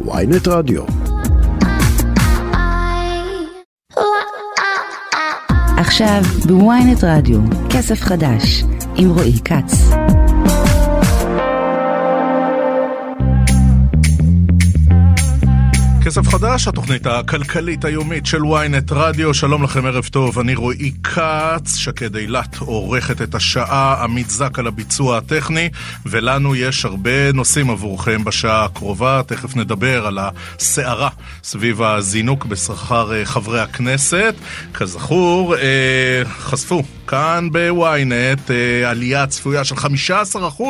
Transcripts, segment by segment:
ויינט רדיו. עכשיו בוויינט רדיו, כסף חדש, עם רועי כץ. כסף חדש, התוכנית הכלכלית היומית של ynet רדיו, שלום לכם, ערב טוב, אני רועי כץ, שקד אילת עורכת את השעה, עמית זק על הביצוע הטכני, ולנו יש הרבה נושאים עבורכם בשעה הקרובה, תכף נדבר על הסערה סביב הזינוק בשכר אה, חברי הכנסת. כזכור, אה, חשפו כאן בוויינט אה, עלייה צפויה של 15%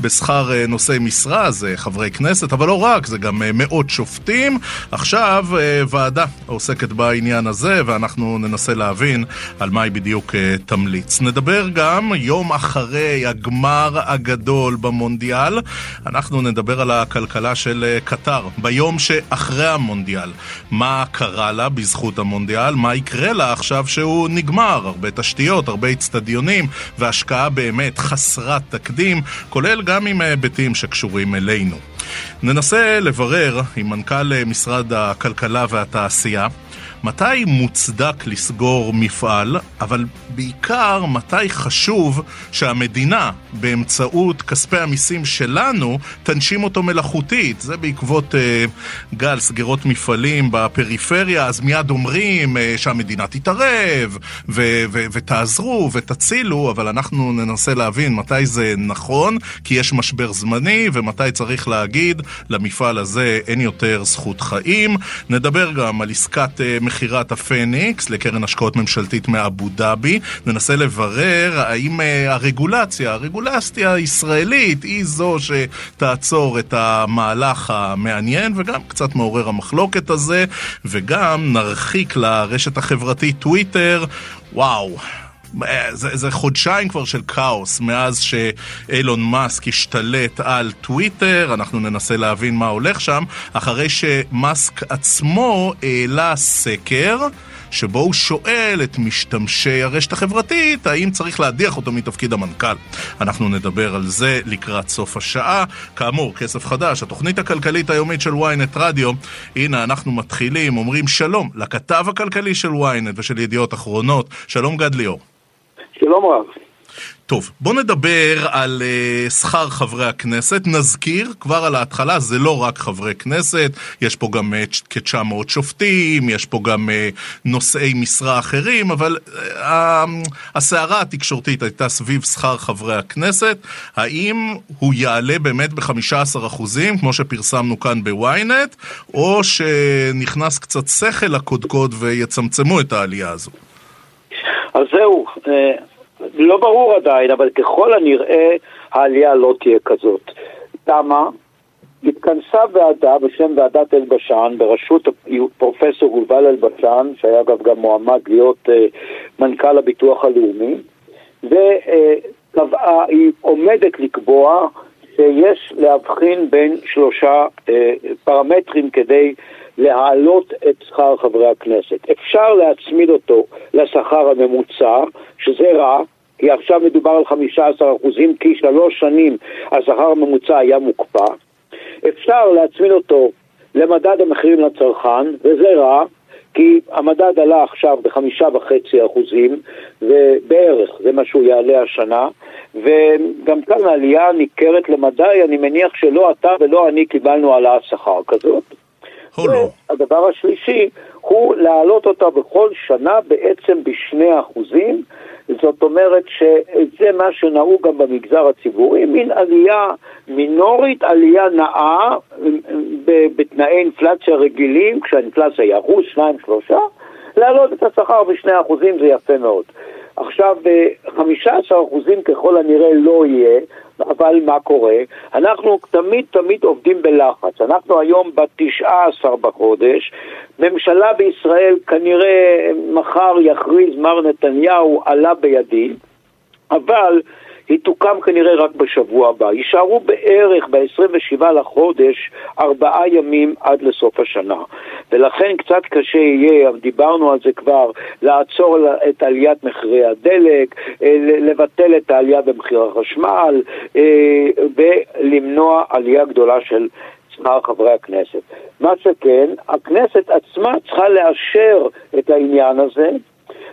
בשכר נושאי משרה, זה חברי כנסת, אבל לא רק, זה גם מאות שופטים. עכשיו ועדה עוסקת בעניין הזה, ואנחנו ננסה להבין על מה היא בדיוק תמליץ. נדבר גם יום אחרי הגמר הגדול במונדיאל, אנחנו נדבר על הכלכלה של קטר ביום שאחרי המונדיאל. מה קרה לה בזכות המונדיאל, מה יקרה לה עכשיו שהוא נגמר, הרבה תשתיות, הרבה אצטדיונים והשקעה באמת חסרת תקדים, כולל גם עם היבטים שקשורים אלינו. ננסה לברר עם מנכ"ל משרד הכלכלה והתעשייה מתי מוצדק לסגור מפעל, אבל בעיקר מתי חשוב שהמדינה, באמצעות כספי המיסים שלנו, תנשים אותו מלאכותית. זה בעקבות אה, גל סגירות מפעלים בפריפריה, אז מיד אומרים אה, שהמדינה תתערב, ו- ו- ותעזרו ותצילו, אבל אנחנו ננסה להבין מתי זה נכון, כי יש משבר זמני, ומתי צריך להגיד למפעל הזה אין יותר זכות חיים. נדבר גם על עסקת אה, מכירת הפניקס לקרן השקעות ממשלתית מאבו דאבי. ננסה לברר האם uh, הרגולציה, הרגולציה הישראלית, היא זו שתעצור את המהלך המעניין וגם קצת מעורר המחלוקת הזה, וגם נרחיק לרשת החברתית טוויטר. וואו, זה, זה חודשיים כבר של כאוס מאז שאילון מאסק השתלט על טוויטר, אנחנו ננסה להבין מה הולך שם, אחרי שמאסק עצמו העלה סקר שבו הוא שואל את משתמשי הרשת החברתית האם צריך להדיח אותו מתפקיד המנכ"ל. אנחנו נדבר על זה לקראת סוף השעה. כאמור, כסף חדש, התוכנית הכלכלית היומית של ynet רדיו. הנה, אנחנו מתחילים, אומרים שלום לכתב הכלכלי של ynet ושל ידיעות אחרונות. שלום גד ליאור. שלום רב. טוב, בוא נדבר על uh, שכר חברי הכנסת. נזכיר כבר על ההתחלה, זה לא רק חברי כנסת, יש פה גם uh, כ-900 שופטים, יש פה גם uh, נושאי משרה אחרים, אבל uh, הסערה התקשורתית הייתה סביב שכר חברי הכנסת. האם הוא יעלה באמת ב-15%, כמו שפרסמנו כאן בוויינט, או שנכנס קצת שכל לקודקוד ויצמצמו את העלייה הזו? אז זהו, לא ברור עדיין, אבל ככל הנראה העלייה לא תהיה כזאת. למה? התכנסה ועדה בשם ועדת אלבשן, בראשות פרופסור יובל אלבשן, שהיה אגב גם מועמד להיות uh, מנכ"ל הביטוח הלאומי, וקבעה, היא עומדת לקבוע שיש להבחין בין שלושה uh, פרמטרים כדי להעלות את שכר חברי הכנסת. אפשר להצמיד אותו לשכר הממוצע, שזה רע, כי עכשיו מדובר על 15 אחוזים, כי שלוש שנים השכר הממוצע היה מוקפא. אפשר להצמיד אותו למדד המחירים לצרכן, וזה רע, כי המדד עלה עכשיו בחמישה וחצי אחוזים, ובערך זה מה שהוא יעלה השנה, וגם כאן העלייה ניכרת למדי, אני מניח שלא אתה ולא אני קיבלנו העלאת שכר כזאת. והדבר השלישי הוא להעלות אותה בכל שנה בעצם בשני אחוזים, זאת אומרת שזה מה שנהוג גם במגזר הציבורי, מין עלייה מינורית, עלייה נאה בתנאי אינפלציה רגילים, כשהאינפלציה היא אחוז, שניים, שלושה, להעלות את השכר בשני אחוזים זה יפה מאוד. עכשיו, 15 אחוזים ככל הנראה לא יהיה, אבל מה קורה? אנחנו תמיד תמיד עובדים בלחץ. אנחנו היום ב-19 בחודש, ממשלה בישראל כנראה מחר יכריז מר נתניהו עלה בידי, אבל היא תוקם כנראה רק בשבוע הבא. יישארו בערך ב-27 לחודש ארבעה ימים עד לסוף השנה. ולכן קצת קשה יהיה, דיברנו על זה כבר, לעצור את עליית מחירי הדלק, אה, לבטל את העלייה במחיר החשמל אה, ולמנוע עלייה גדולה של שכר חברי הכנסת. מה שכן, הכנסת עצמה צריכה לאשר את העניין הזה,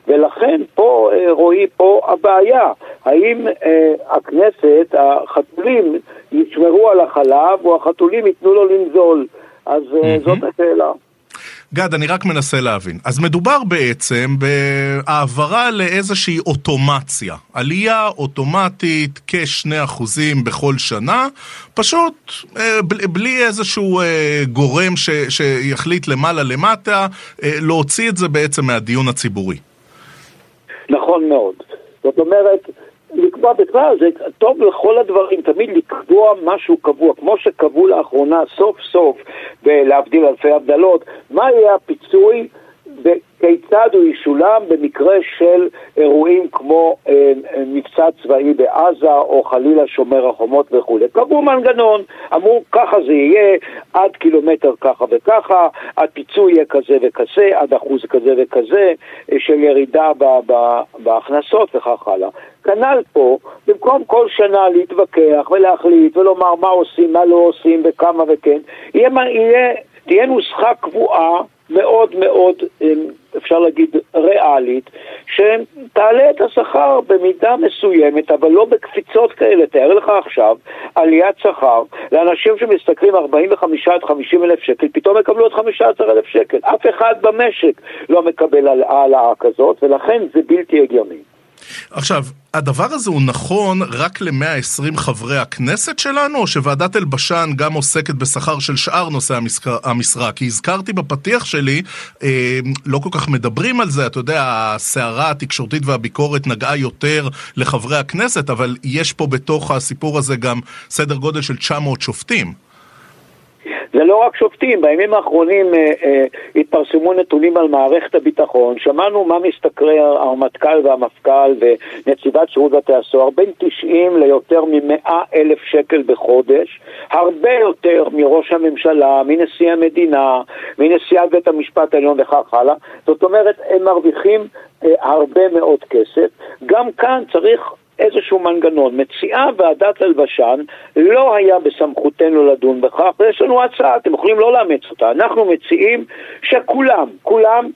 ולכן פה, אה, רועי, פה הבעיה. האם אה, הכנסת, החתולים, ישמרו על החלב, או החתולים ייתנו לו לנזול? אז mm-hmm. זאת השאלה. גד, אני רק מנסה להבין. אז מדובר בעצם בהעברה לאיזושהי אוטומציה. עלייה אוטומטית כ-2% בכל שנה, פשוט אה, בלי איזשהו אה, גורם ש, שיחליט למעלה למטה, אה, להוציא את זה בעצם מהדיון הציבורי. נכון מאוד. זאת אומרת, לקבוע בכלל, זה טוב לכל הדברים, תמיד לקבוע משהו קבוע, כמו שקבעו לאחרונה סוף סוף, ולהבדיל אלפי הבדלות, מה יהיה הפיצוי וכיצד הוא ישולם במקרה של אירועים כמו אה, אה, מבצע צבאי בעזה או חלילה שומר החומות וכולי. קבעו מנגנון, אמרו ככה זה יהיה, עד קילומטר ככה וככה, הפיצוי יהיה כזה וכזה, עד אחוז כזה וכזה אה, של ירידה ב, ב, בהכנסות וכך הלאה. כנ"ל פה, במקום כל שנה להתווכח ולהחליט ולומר מה עושים, מה לא עושים וכמה וכן, יהיה, יהיה, תהיה נוסחה קבועה מאוד מאוד, אמ, אפשר להגיד, ריאלית, שתעלה את השכר במידה מסוימת, אבל לא בקפיצות כאלה. תאר לך עכשיו עליית שכר לאנשים שמשתכרים 45 עד 50 אלף שקל, פתאום יקבלו את 15 אלף שקל. אף אחד במשק לא מקבל העלאה כזאת, ולכן זה בלתי הגיוני. עכשיו, הדבר הזה הוא נכון רק ל-120 חברי הכנסת שלנו, או שוועדת אלבשן גם עוסקת בשכר של שאר נושאי המשרה? כי הזכרתי בפתיח שלי, אה, לא כל כך מדברים על זה, אתה יודע, הסערה התקשורתית והביקורת נגעה יותר לחברי הכנסת, אבל יש פה בתוך הסיפור הזה גם סדר גודל של 900 שופטים. זה לא רק שופטים, בימים האחרונים אה, אה, התפרסמו נתונים על מערכת הביטחון, שמענו מה משתכרי הרמטכ"ל והמפכ"ל ונציבת שירות בתי הסוהר, בין 90 ליותר מ-100 אלף שקל בחודש, הרבה יותר מראש הממשלה, מנשיא המדינה, מנשיאת בית המשפט העליון וכך הלאה, זאת אומרת, הם מרוויחים אה, הרבה מאוד כסף. גם כאן צריך איזשהו מנגנון. מציעה ועדת הלבשן, לא היה בסמכותנו לדון בכך, ויש לנו הצעה, אתם יכולים לא לאמץ אותה. אנחנו מציעים שכולם, כולם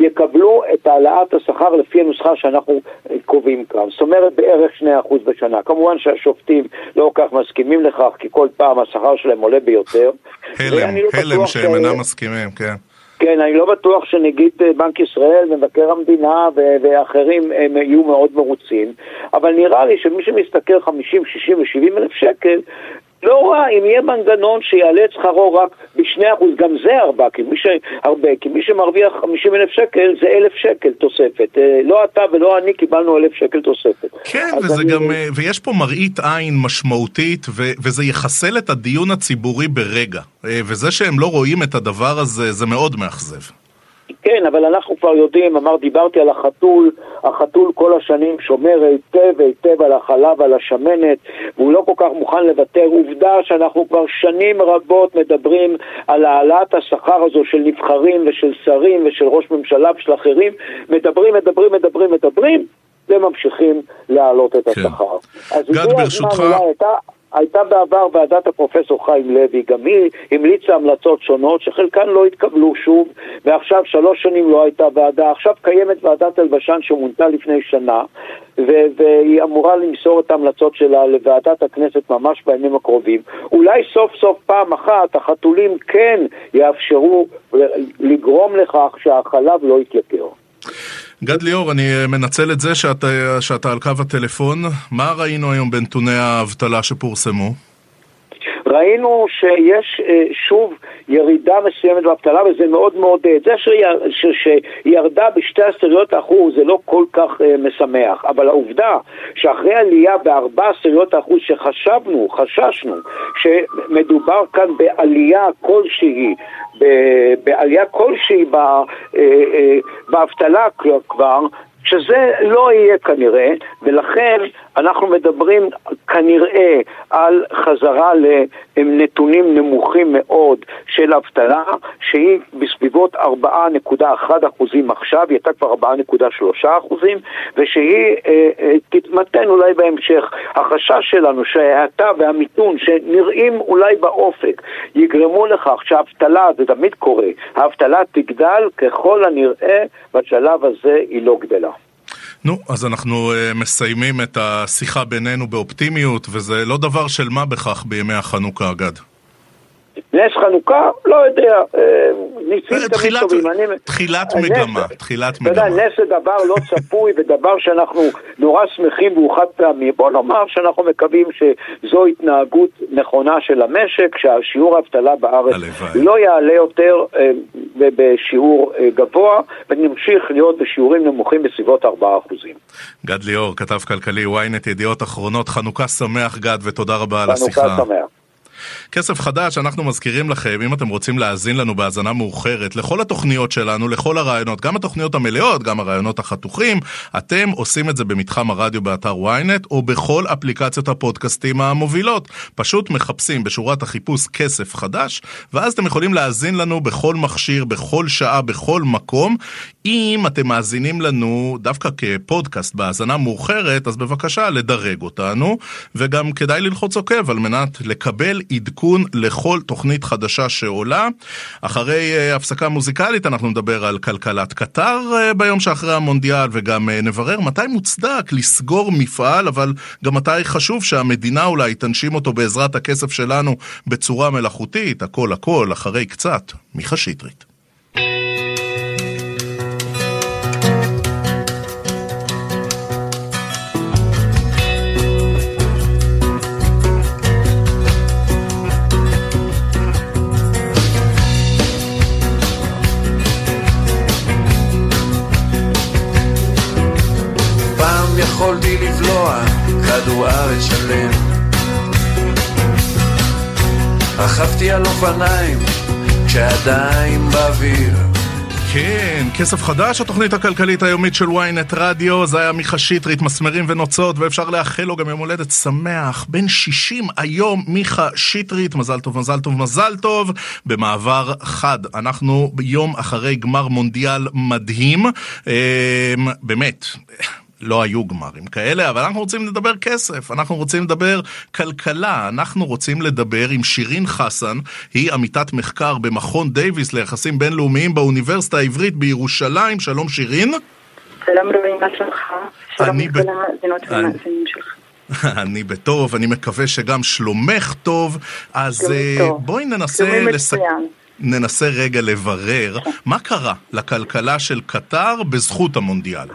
יקבלו את העלאת השכר לפי הנוסחה שאנחנו קובעים כאן. זאת אומרת בערך 2% בשנה. כמובן שהשופטים לא כל כך מסכימים לכך, כי כל פעם השכר שלהם עולה ביותר. הלם, לא הלם שהם אינם מסכימים, כן. כן, אני לא בטוח שנגיד אה, בנק ישראל, מבקר המדינה ואחרים הם יהיו מאוד מרוצים, אבל נראה לי שמי שמשתכר 50, 60 ו-70 אלף שקל, לא רע אם יהיה מנגנון שיעלה את שכרו רק ב-2%, גם זה הרבה, כי מי, ש... הרבה, כי מי שמרוויח 50 אלף שקל זה אלף שקל תוספת. אה, לא אתה ולא אני קיבלנו אלף שקל תוספת. כן, וזה אני... גם, אה, ויש פה מראית עין משמעותית, ו... וזה יחסל את הדיון הציבורי ברגע. אה, וזה שהם לא רואים את הדבר הזה, זה מאוד מאכזב. כן, אבל אנחנו כבר יודעים, אמר, דיברתי על החתול, החתול כל השנים שומר היטב היטב על החלב, על השמנת, והוא לא כל כך מוכן לוותר. עובדה שאנחנו כבר שנים רבות מדברים על העלאת השכר הזו של נבחרים ושל שרים ושל ראש ממשלה ושל אחרים, מדברים, מדברים, מדברים, מדברים, וממשיכים להעלות את כן. השכר. גד, ברשותך... הייתה בעבר ועדת הפרופסור חיים לוי, גם היא המליצה המלצות שונות שחלקן לא התקבלו שוב, ועכשיו שלוש שנים לא הייתה ועדה, עכשיו קיימת ועדת אלבשן שמונתה לפני שנה, והיא אמורה למסור את ההמלצות שלה לוועדת הכנסת ממש בימים הקרובים. אולי סוף סוף פעם אחת החתולים כן יאפשרו לגרום לכך שהחלב לא יתייקר. גד ליאור, אני מנצל את זה שאתה, שאתה על קו הטלפון. מה ראינו היום בנתוני האבטלה שפורסמו? ראינו שיש אה, שוב ירידה מסוימת באבטלה וזה מאוד מאוד, אה, זה שירדה בשתי עשיריות האחוז זה לא כל כך uh, משמח, אבל העובדה שאחרי עלייה בארבע עשיריות האחוז שחשבנו, חששנו, שמדובר כאן בעלייה כלשהי, בעלייה כלשהי באבטלה כבר, שזה לא יהיה כנראה, ולכן אנחנו מדברים כנראה על חזרה לנתונים נמוכים מאוד של אבטלה, שהיא בסביבות 4.1 אחוזים עכשיו, היא הייתה כבר 4.3 אחוזים, ושהיא אה, אה, תתמתן אולי בהמשך. החשש שלנו שההאטה והמיתון שנראים אולי באופק יגרמו לכך שהאבטלה, זה תמיד קורה, האבטלה תגדל, ככל הנראה בשלב הזה היא לא גדלה. נו, אז אנחנו uh, מסיימים את השיחה בינינו באופטימיות, וזה לא דבר של מה בכך בימי החנוכה, אגד. נס חנוכה? לא יודע, אה, ניסים תמיד טובים. תחילת מגמה, תחילת מגמה. אתה יודע, נס זה דבר לא צפוי ודבר שאנחנו נורא שמחים והוא חד פעמי. בוא נאמר שאנחנו מקווים שזו התנהגות נכונה של המשק, שהשיעור האבטלה בארץ לא יעלה יותר אה, בשיעור אה, גבוה, ונמשיך להיות בשיעורים נמוכים בסביבות 4%. גד ליאור, כתב כלכלי, ynet ידיעות אחרונות, חנוכה שמח גד ותודה רבה על השיחה. חנוכה שמח. כסף חדש, אנחנו מזכירים לכם, אם אתם רוצים להאזין לנו בהאזנה מאוחרת, לכל התוכניות שלנו, לכל הרעיונות, גם התוכניות המלאות, גם הרעיונות החתוכים, אתם עושים את זה במתחם הרדיו באתר ynet, או בכל אפליקציות הפודקאסטים המובילות. פשוט מחפשים בשורת החיפוש כסף חדש, ואז אתם יכולים להאזין לנו בכל מכשיר, בכל שעה, בכל מקום. אם אתם מאזינים לנו דווקא כפודקאסט בהאזנה מאוחרת, אז בבקשה לדרג אותנו, וגם כדאי ללחוץ עוקב על מנת לקבל עדכון לכל תוכנית חדשה שעולה. אחרי uh, הפסקה מוזיקלית אנחנו נדבר על כלכלת קטר uh, ביום שאחרי המונדיאל, וגם uh, נברר מתי מוצדק לסגור מפעל, אבל גם מתי חשוב שהמדינה אולי תנשים אותו בעזרת הכסף שלנו בצורה מלאכותית, הכל הכל, אחרי קצת, מיכה שטרית. יכולתי לבלוע כדור ארץ שלם. רכבתי על אופניים כשעדיין באוויר. כן, כסף חדש, התוכנית הכלכלית היומית של ynet רדיו, זה היה מיכה שטרית, מסמרים ונוצות, ואפשר לאחל לו גם יום הולדת שמח, בן 60 היום, מיכה שטרית, מזל טוב, מזל טוב, מזל טוב, במעבר חד. אנחנו ביום אחרי גמר מונדיאל מדהים, אה, באמת. לא היו גמרים כאלה, אבל אנחנו רוצים לדבר כסף, אנחנו רוצים לדבר כלכלה, אנחנו רוצים לדבר עם שירין חסן, היא עמיתת מחקר במכון דייוויס ליחסים בינלאומיים באוניברסיטה העברית בירושלים. שלום שירין. שלום רועי, מה שלומך? שלום לכל המאזינות והמאזינים שלך. אני בטוב, אני מקווה שגם שלומך טוב, אז אה, בואי ננסה לסכם. ננסה רגע לברר כן. מה קרה לכלכלה של קטר בזכות המונדיאל.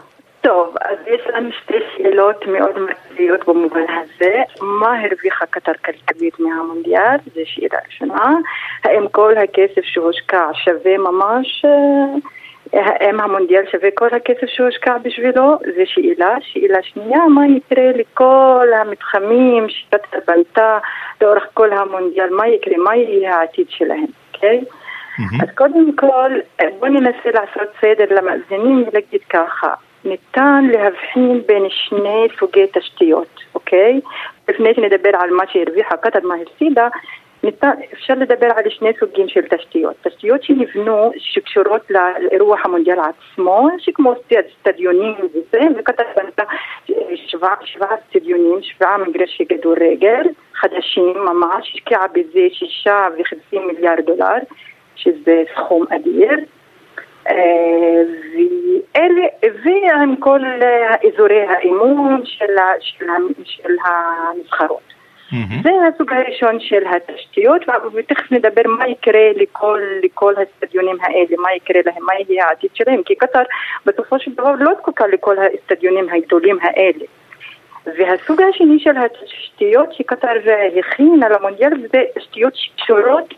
טוב, אז יש לנו שתי שאלות מאוד מרכזיות במובן הזה. מה הרוויחה קטר כלכלית מהמונדיאל? זו שאלה ראשונה. האם כל הכסף שהושקע שווה ממש? אה, האם המונדיאל שווה כל הכסף שהושקע בשבילו? זו שאלה. שאלה שנייה, מה יקרה לכל המתחמים שקטר בנתה לאורך כל המונדיאל? מה יקרה? מה יהיה העתיד שלהם? אוקיי? Okay? Mm-hmm. אז קודם כל, בואו ננסה לעשות סדר למאזינים ולהגיד ככה. ניתן להבחין בין שני סוגי תשתיות, אוקיי? לפני שנדבר על מה שהרוויחה קטר, מה הפסידה, ניתן, אפשר לדבר על שני סוגים של תשתיות. תשתיות שנבנו, שקשורות לאירוע המונדיאל עצמו, שכמו סטדיונים וזה, וקטר בנתה שבעה שבע סטדיונים, שבעה מגרשי כדורגל חדשים ממש, השקיעה בזה שישה וחצי מיליארד דולר, שזה סכום אדיר. ואלה, ועם כל אזורי האימון של, של, של הנבחרות. Mm-hmm. זה הסוג הראשון של התשתיות, ותכף נדבר מה יקרה לכל, לכל האצטדיונים האלה, מה יקרה להם, מה יהיה העתיד שלהם, כי קטר בסופו של דבר לא זקוקה לכל האצטדיונים הגדולים האלה. והסוג השני של התשתיות שקטר הכינה למונדיאל זה תשתיות שקשורות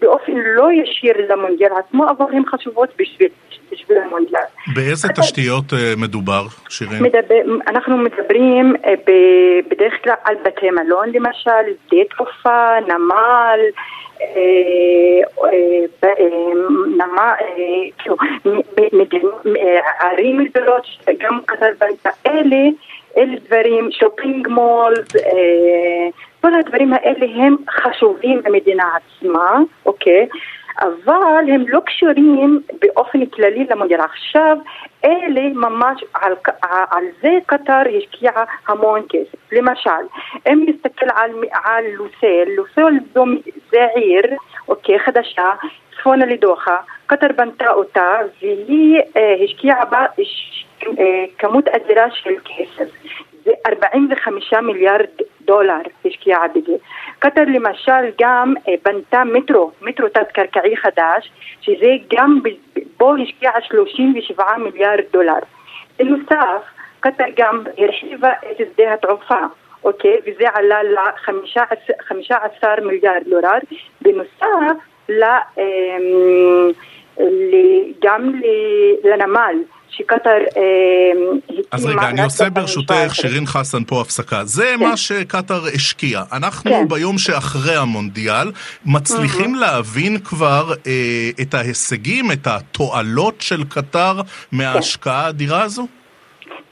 באופן לא ישיר למונדיאל עצמו, אבל הן חשובות בשביל, בשביל המונדיאל. באיזה תשתיות uh, מדובר, שירין? מדבר, אנחנו מדברים uh, בדרך כלל על בתי מלון למשל, שדה תעופה, נמל, ערים גדולות, גם קטר בנתה אלה אלה דברים, שופינג מולס, כל הדברים האלה הם חשובים במדינה עצמה, אוקיי? אבל הם לא קשורים באופן כללי למונדיאל. עכשיו, אלה ממש, על, על זה קטר השקיעה המון כסף. למשל, אם נסתכל על, על לוסל, לוסל זו, זה עיר, אוקיי, חדשה, צפונה לדוחה, קטר בנתה אותה והיא אה, השקיעה בה אה, כמות אדירה של כסף. זה 45 מיליארד דולר השקיעה בזה. קטר למשל גם אה, בנתה מטרו, מטרו תת-קרקעי חדש, שזה גם בו השקיעה 37 מיליארד דולר. בנוסף, קטר גם הרחיבה את שדה התעופה. אוקיי? וזה עלה ל-15 מיליארד דולר. בנוסף, ל, אמ, גם לנמל. שקטר הקימה... אז רגע, אני עושה ברשותך, שירין חסן פה הפסקה. זה כן. מה שקטר השקיע. אנחנו כן. ביום שאחרי המונדיאל מצליחים להבין כבר אה, את ההישגים, את התועלות של קטר מההשקעה האדירה הזו?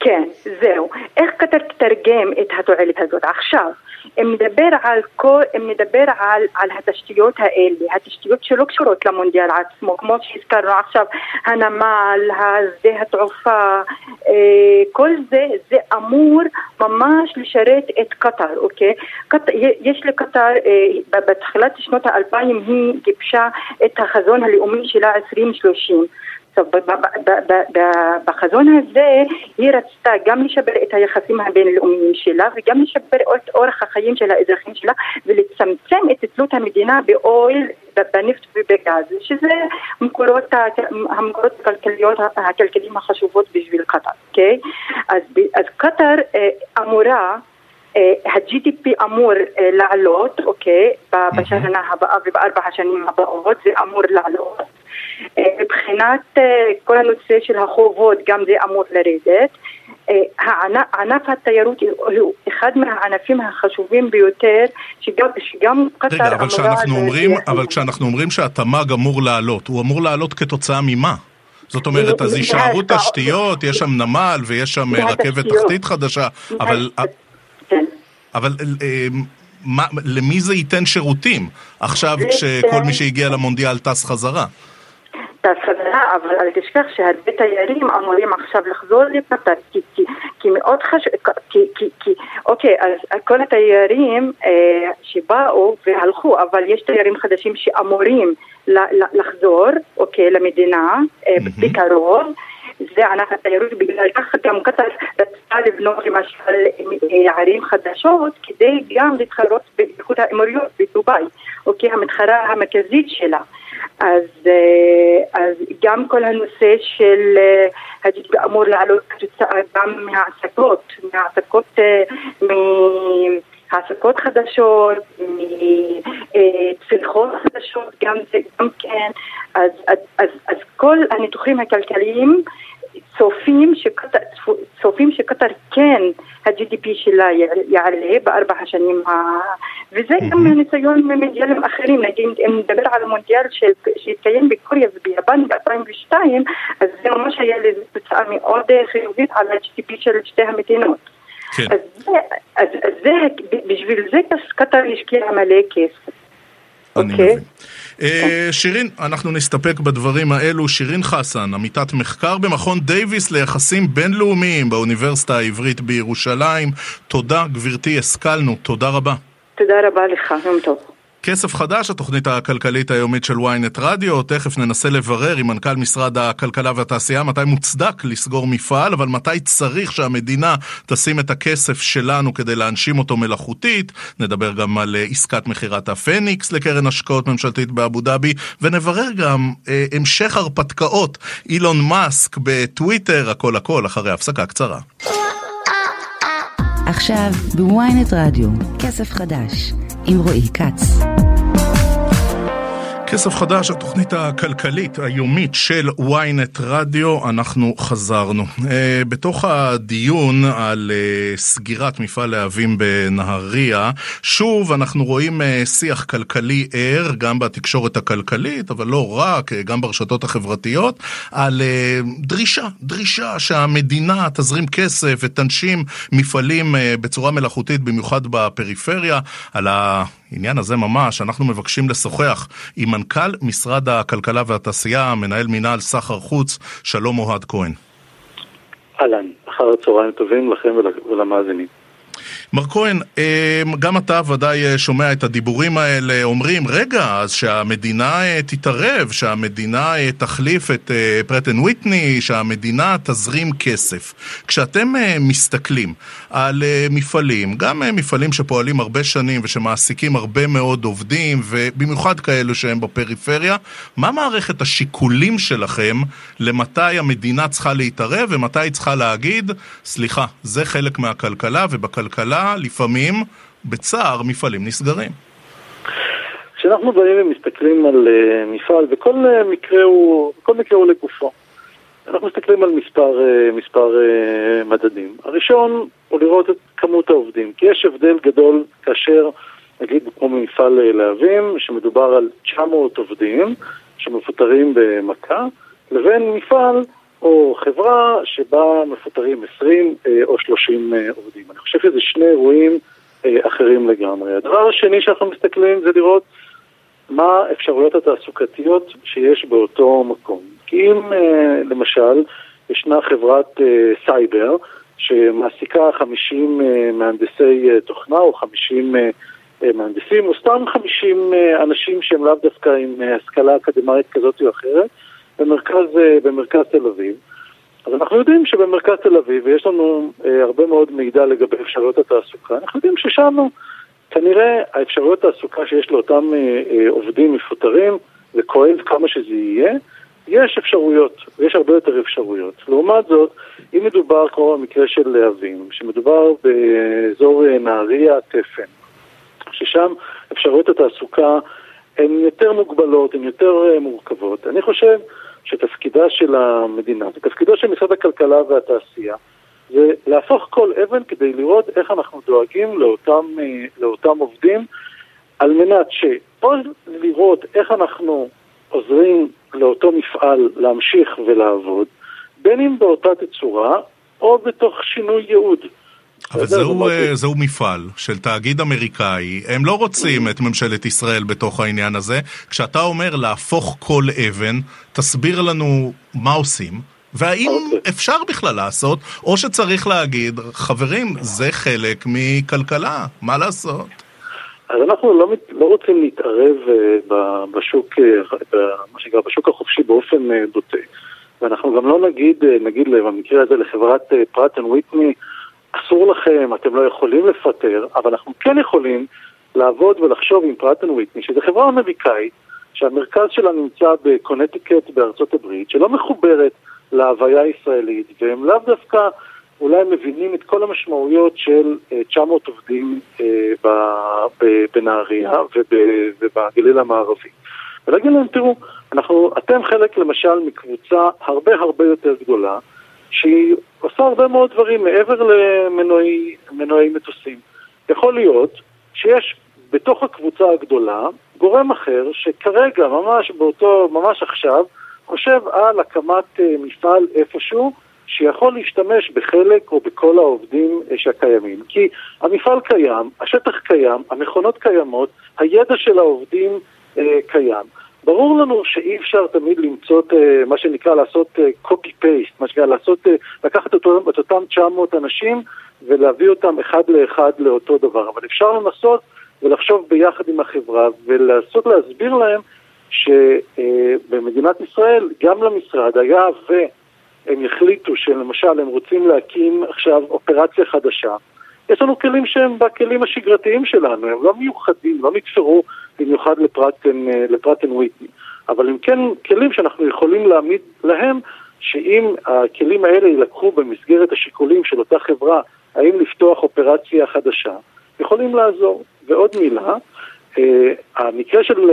כן, זהו. איך קטר תתרגם את התועלת הזאת עכשיו? אם נדבר על כל, אם נדבר על, על התשתיות האלה, התשתיות שלא קשורות למונדיאל עצמו, כמו שהזכרנו עכשיו, הנמל, שדה התעופה, אה, כל זה, זה אמור ממש לשרת את קטר, אוקיי? קטר, יש לקטר, אה, בתחילת שנות האלפיים היא גיבשה את החזון הלאומי שלה 2030. בחזון הזה היא רצתה גם לשפר את היחסים הבינלאומיים שלה וגם לשפר את אורח החיים של האזרחים שלה ולצמצם את תלות המדינה באויל, בנפט ובגז, שזה המקורות, המקורות הכלכליות, הכלכליים החשובות בשביל קטר, אוקיי? אז, אז קטר אה, אמורה אה, ה-GDP אמור אה, לעלות, אוקיי, בשנה הבאה ובארבע השנים הבאות זה אמור לעלות. אה, מבחינת כל הנושא של החובות גם זה אמור לרדת. ענף התיירות הוא אחד מהענפים החשובים ביותר שגם, שגם קטר אמורה... רגע, אבל כשאנחנו אומרים, אבל כשאנחנו אומרים שהתמ"ג אמור לעלות, הוא אמור לעלות כתוצאה ממה? זאת אומרת, אז יישארו תשתיות, יש שם נמל ויש שם רכבת תחתית חדשה, אבל... כן. אבל אה, מה, למי זה ייתן שירותים עכשיו כשכל מי שהגיע למונדיאל טס חזרה? חזרה, אבל אל תשכח שהרבה תיירים אמורים עכשיו לחזור לקטר, כי, כי, כי מאוד חשוב, כי, כי, כי, אוקיי, אז כל התיירים אה, שבאו והלכו, אבל יש תיירים חדשים שאמורים לחזור, אוקיי, למדינה אה, mm-hmm. בקרוב. זה ענף התיירות, בגלל כך גם קטר רצתה לבנות למשל ערים חדשות כדי גם להתחרות באיחוד האמירויות בדובאי, אוקיי, המתחרה המרכזית שלה. אז, אה, אז גם כל הנושא של הג'יפ אה, אמור לעלות כתוצאה גם מהעסקות, מהעסקות, אה, מהעסקות חדשות, מצריכות חדשות, גם זה גם כן, אז, אז, אז, אז כל הניתוחים הכלכליים צופים שקטר, צופים שקטר כן ה-GDP שלה יעלה בארבע השנים ה... וזה גם מהניסיון ממונדיאלים אחרים, נגיד אם נדבר על המונדיאל שהתקיים בקוריאה וביפן ב-2002, אז זה ממש היה לזה תוצאה מאוד חיובית על ה-GDP של שתי המדינות. כן. אז, אז, אז זה, בשביל זה קטר השקיעה מלא כסף. אני אוקיי? מבין. אה, שירין, אנחנו נסתפק בדברים האלו. שירין חסן, עמיתת מחקר במכון דייוויס ליחסים בינלאומיים באוניברסיטה העברית בירושלים. תודה, גברתי, השכלנו. תודה רבה. תודה רבה לך, יום טוב. כסף חדש, התוכנית הכלכלית היומית של ynet רדיו, תכף ננסה לברר עם מנכ"ל משרד הכלכלה והתעשייה מתי מוצדק לסגור מפעל, אבל מתי צריך שהמדינה תשים את הכסף שלנו כדי להנשים אותו מלאכותית. נדבר גם על אה, עסקת מכירת הפניקס לקרן השקעות ממשלתית באבו דאבי, ונברר גם אה, המשך הרפתקאות אילון מאסק בטוויטר, הכל הכל, אחרי הפסקה קצרה. עכשיו בוויינט רדיו, כסף חדש. עם רועי כץ. כסף חדש, התוכנית הכלכלית היומית של ynet רדיו, אנחנו חזרנו. אה, בתוך הדיון על אה, סגירת מפעל להבים בנהריה, שוב אנחנו רואים אה, שיח כלכלי ער, גם בתקשורת הכלכלית, אבל לא רק, גם ברשתות החברתיות, על דרישה, דרישה שהמדינה תזרים כסף ותנשים מפעלים בצורה מלאכותית, במיוחד בפריפריה, על העניין הזה ממש, אנחנו מבקשים לשוחח עם מנכ"ל משרד הכלכלה והתעשייה, מנהל מינהל סחר חוץ, שלום אוהד כהן. אהלן, אחר הצהריים טובים לכם ולמאזינים. מר כהן, אמ, גם אתה ודאי אה, שומע את הדיבורים האלה, אומרים, רגע, אז שהמדינה אה, תתערב, שהמדינה אה, תחליף את פרטן ויטני, שהמדינה תזרים כסף. כשאתם מסתכלים על מפעלים, גם מפעלים שפועלים הרבה שנים ושמעסיקים הרבה מאוד עובדים, ובמיוחד כאלו שהם בפריפריה, מה מערכת השיקולים שלכם למתי המדינה צריכה להתערב ומתי היא צריכה להגיד, סליחה, זה חלק מהכלכלה, ובכלכלה לפעמים, בצער, מפעלים נסגרים. כשאנחנו באים ומסתכלים על uh, מפעל, וכל uh, מקרה הוא, כל מקרה הוא לגופו, אנחנו מסתכלים על מספר, uh, מספר uh, מדדים. הראשון הוא לראות את כמות העובדים, כי יש הבדל גדול כאשר, נגיד כמו במפעל uh, להבים, שמדובר על 900 עובדים שמפוטרים במכה, לבין מפעל או חברה שבה מפוטרים 20 אה, או 30 אה, עובדים. אני חושב שזה שני אירועים אה, אחרים לגמרי. הדבר השני שאנחנו מסתכלים זה לראות מה האפשרויות התעסוקתיות שיש באותו מקום. כי אם למשל ישנה חברת סייבר שמעסיקה 50 מהנדסי תוכנה או 50 מהנדסים, או סתם 50 אנשים שהם לאו דווקא עם השכלה אקדמית כזאת או אחרת, במרכז, אה, במרכז תל אביב. אז אנחנו יודעים שבמרכז תל אביב, ויש לנו אה, הרבה מאוד מידע לגבי אפשרויות התעסוקה, אנחנו יודעים ששם כנראה האפשרויות התעסוקה שיש לאותם אה, אה, עובדים מפוטרים, וכואב כמה שזה יהיה, יש אפשרויות, יש הרבה יותר אפשרויות. לעומת זאת, אם מדובר כמו במקרה של להבים, שמדובר באזור אה, נהריה, תפן, ששם אפשרויות התעסוקה הן יותר מוגבלות, הן יותר אה, מורכבות. אני חושב שתפקידה של המדינה, ותפקידו של משרד הכלכלה והתעשייה, זה להפוך כל אבן כדי לראות איך אנחנו דואגים לאותם, אה, לאותם עובדים, על מנת שאו לראות איך אנחנו עוזרים לאותו מפעל להמשיך ולעבוד, בין אם באותה תצורה או בתוך שינוי ייעוד. אבל זהו, אה, זהו מפעל של תאגיד אמריקאי, הם לא רוצים את ממשלת ישראל בתוך העניין הזה. כשאתה אומר להפוך כל אבן, תסביר לנו מה עושים, והאם אוקיי. אוקיי. אפשר בכלל לעשות, או שצריך להגיד, חברים, זה חלק מכלכלה, מה לעשות? אז אנחנו לא, לא רוצים להתערב אה, בשוק, אה, מה שנקרא, בשוק החופשי באופן אה, בוטה. ואנחנו גם לא נגיד, אה, נגיד במקרה הזה לחברת Pratt and Whitney, אסור לכם, אתם לא יכולים לפטר, אבל אנחנו כן יכולים לעבוד ולחשוב עם Pratt and Whitney, שזו חברה אמריקאית, שהמרכז שלה נמצא בקונטיקט בארצות הברית, שלא מחוברת להוויה הישראלית, והם לאו דווקא אולי מבינים את כל המשמעויות של 900 אה, עובדים אה, בנהריה ובגליל המערבי. ולהגיד להם, תראו, אנחנו, אתם חלק למשל מקבוצה הרבה הרבה יותר גדולה, שהיא עושה הרבה מאוד דברים מעבר למנועי מטוסים. יכול להיות שיש בתוך הקבוצה הגדולה גורם אחר שכרגע, ממש באותו, ממש עכשיו, חושב על הקמת אה, מפעל איפשהו שיכול להשתמש בחלק או בכל העובדים אה, שקיימים. כי המפעל קיים, השטח קיים, המכונות קיימות, הידע של העובדים אה, קיים. ברור לנו שאי אפשר תמיד למצוא, אה, מה שנקרא, לעשות אה, copy-paste, מה שנקרא, לעשות, אה, לקחת את אותם 900 אנשים ולהביא אותם אחד לאחד לאותו דבר. אבל אפשר לנסות ולחשוב ביחד עם החברה ולנסות להסביר להם שבמדינת ישראל, גם למשרד, היה והם יחליטו שלמשל הם רוצים להקים עכשיו אופרציה חדשה, יש לנו כלים שהם בכלים השגרתיים שלנו, הם לא מיוחדים, לא נתפרו במיוחד לפרטן, אה, לפרטן וויטני. אבל הם כן כלים שאנחנו יכולים להעמיד להם, שאם הכלים האלה יילקחו במסגרת השיקולים של אותה חברה, האם לפתוח אופרציה חדשה, יכולים לעזור. ועוד מילה, המקרה של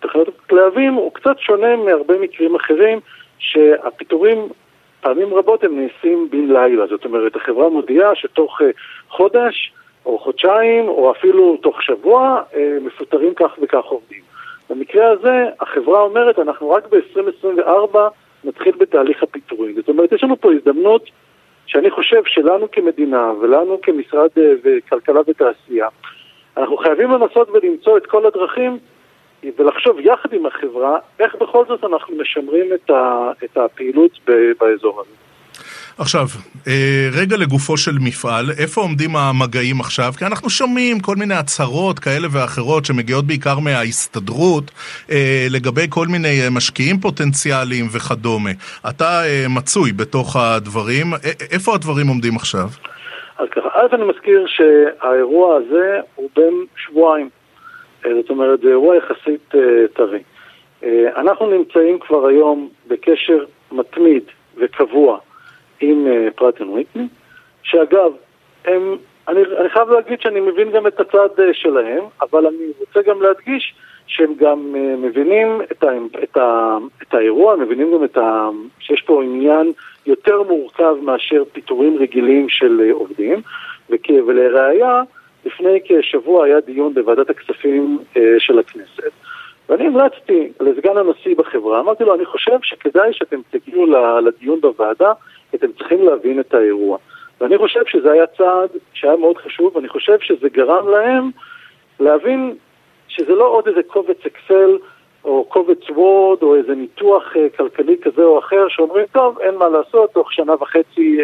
תחנות להבים הוא קצת שונה מהרבה מקרים אחרים שהפיטורים פעמים רבות הם נעשים בן לילה, זאת אומרת החברה מודיעה שתוך חודש או חודשיים או אפילו תוך שבוע מפוטרים כך וכך עובדים. במקרה הזה החברה אומרת אנחנו רק ב-2024 נתחיל בתהליך הפיטורים. זאת אומרת יש לנו פה הזדמנות שאני חושב שלנו כמדינה ולנו כמשרד כלכלה ותעשייה אנחנו חייבים לנסות ולמצוא את כל הדרכים ולחשוב יחד עם החברה איך בכל זאת אנחנו משמרים את, ה, את הפעילות ב, באזור הזה. עכשיו, אה, רגע לגופו של מפעל, איפה עומדים המגעים עכשיו? כי אנחנו שומעים כל מיני הצהרות כאלה ואחרות שמגיעות בעיקר מההסתדרות אה, לגבי כל מיני משקיעים פוטנציאליים וכדומה. אתה אה, מצוי בתוך הדברים, איפה הדברים עומדים עכשיו? אז ככה, אז אני מזכיר שהאירוע הזה הוא בן שבועיים. זאת אומרת, זה אירוע יחסית טרי. אנחנו נמצאים כבר היום בקשר מתמיד וקבוע עם פרט וויטני, שאגב, הם, אני, אני חייב להגיד שאני מבין גם את הצד שלהם, אבל אני רוצה גם להדגיש שהם גם מבינים את, ה, את, ה, את האירוע, מבינים גם את ה, שיש פה עניין יותר מורכב מאשר פיטורים רגילים של עובדים, ולראיה, לפני כשבוע היה דיון בוועדת הכספים של הכנסת, ואני המלצתי לסגן הנשיא בחברה, אמרתי לו, אני חושב שכדאי שאתם תגיעו לדיון בוועדה, כי אתם צריכים להבין את האירוע. ואני חושב שזה היה צעד שהיה מאוד חשוב, ואני חושב שזה גרם להם להבין שזה לא עוד איזה קובץ אקסל או קובץ וורד או איזה ניתוח אה, כלכלי כזה או אחר שאומרים, טוב, אין מה לעשות, תוך שנה וחצי...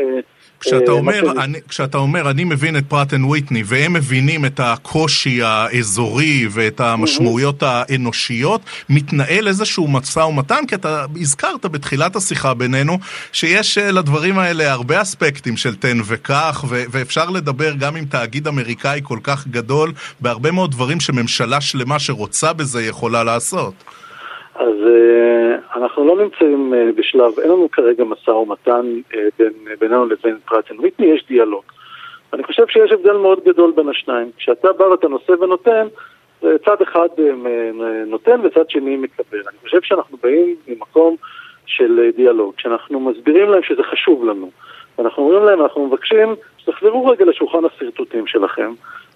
כשאתה, אומר, אני, כשאתה אומר, אני מבין את Pratt and Whitney, והם מבינים את הקושי האזורי ואת המשמעויות האנושיות, מתנהל איזשהו משא ומתן, כי אתה הזכרת בתחילת השיחה בינינו, שיש לדברים האלה הרבה אספקטים של תן וקח, ו- ואפשר לדבר גם עם תאגיד אמריקאי כל כך גדול, בהרבה מאוד דברים שממשלה שלמה שרוצה בזה יכולה לעשות. אז uh, אנחנו לא נמצאים uh, בשלב, אין לנו כרגע משא ומתן uh, בין, בינינו לבין פרט אנד ויטני, יש דיאלוג. אני חושב שיש הבדל מאוד גדול בין השניים. כשאתה בא ואתה נושא ונותן, צד אחד נותן וצד שני מקבל. אני חושב שאנחנו באים ממקום של דיאלוג, כשאנחנו מסבירים להם שזה חשוב לנו, ואנחנו אומרים להם, אנחנו מבקשים שתחזרו רגע לשולחן השרטוטים שלכם,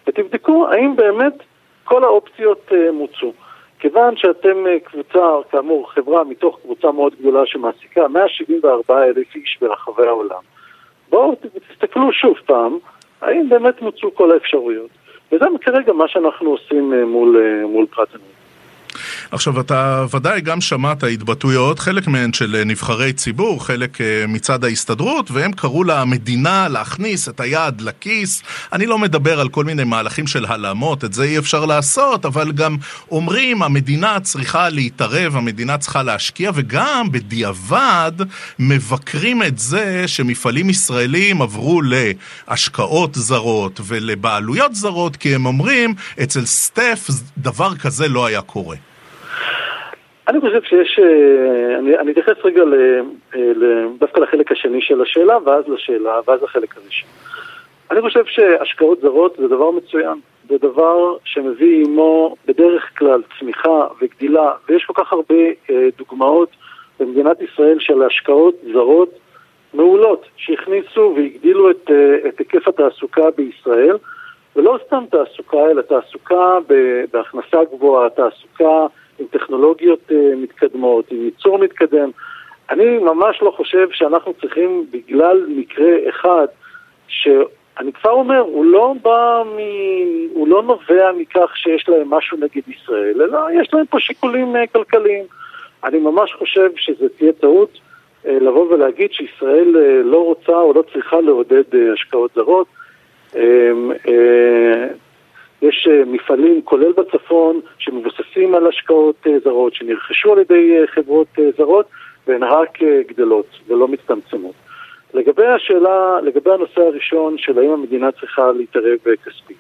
ותבדקו האם באמת כל האופציות מוצו. כיוון שאתם קבוצה, כאמור, חברה מתוך קבוצה מאוד גדולה שמעסיקה 174 אלף איש ברחבי העולם, בואו תסתכלו שוב פעם, האם באמת מוצאו כל האפשרויות. וזה כרגע מה שאנחנו עושים מול, מול פרט הנוי. עכשיו, אתה ודאי גם שמעת התבטאויות, חלק מהן של נבחרי ציבור, חלק מצד ההסתדרות, והם קראו למדינה להכניס את היד לכיס. אני לא מדבר על כל מיני מהלכים של הלאמות, את זה אי אפשר לעשות, אבל גם אומרים, המדינה צריכה להתערב, המדינה צריכה להשקיע, וגם בדיעבד מבקרים את זה שמפעלים ישראלים עברו להשקעות זרות ולבעלויות זרות, כי הם אומרים, אצל סטף דבר כזה לא היה קורה. אני חושב שיש, אני, אני אתייחס רגע ל, ל, דווקא לחלק השני של השאלה ואז לשאלה, ואז לחלק הראשון. אני חושב שהשקעות זרות זה דבר מצוין, זה דבר שמביא עמו בדרך כלל צמיחה וגדילה, ויש כל כך הרבה אה, דוגמאות במדינת ישראל של השקעות זרות מעולות, שהכניסו והגדילו את, אה, את היקף התעסוקה בישראל, ולא סתם תעסוקה, אלא תעסוקה בהכנסה גבוהה, תעסוקה עם טכנולוגיות uh, מתקדמות, עם ייצור מתקדם. אני ממש לא חושב שאנחנו צריכים, בגלל מקרה אחד, שאני כבר אומר, הוא לא בא מ... הוא לא נובע מכך שיש להם משהו נגד ישראל, אלא יש להם פה שיקולים uh, כלכליים. אני ממש חושב שזה תהיה טעות uh, לבוא ולהגיד שישראל לא רוצה או לא צריכה לעודד השקעות זרות. יש מפעלים, כולל בצפון, שמבוססים על השקעות זרות, שנרכשו על ידי חברות זרות, והן רק גדלות ולא מצטמצמות. לגבי השאלה, לגבי הנושא הראשון של האם המדינה צריכה להתערב כספית.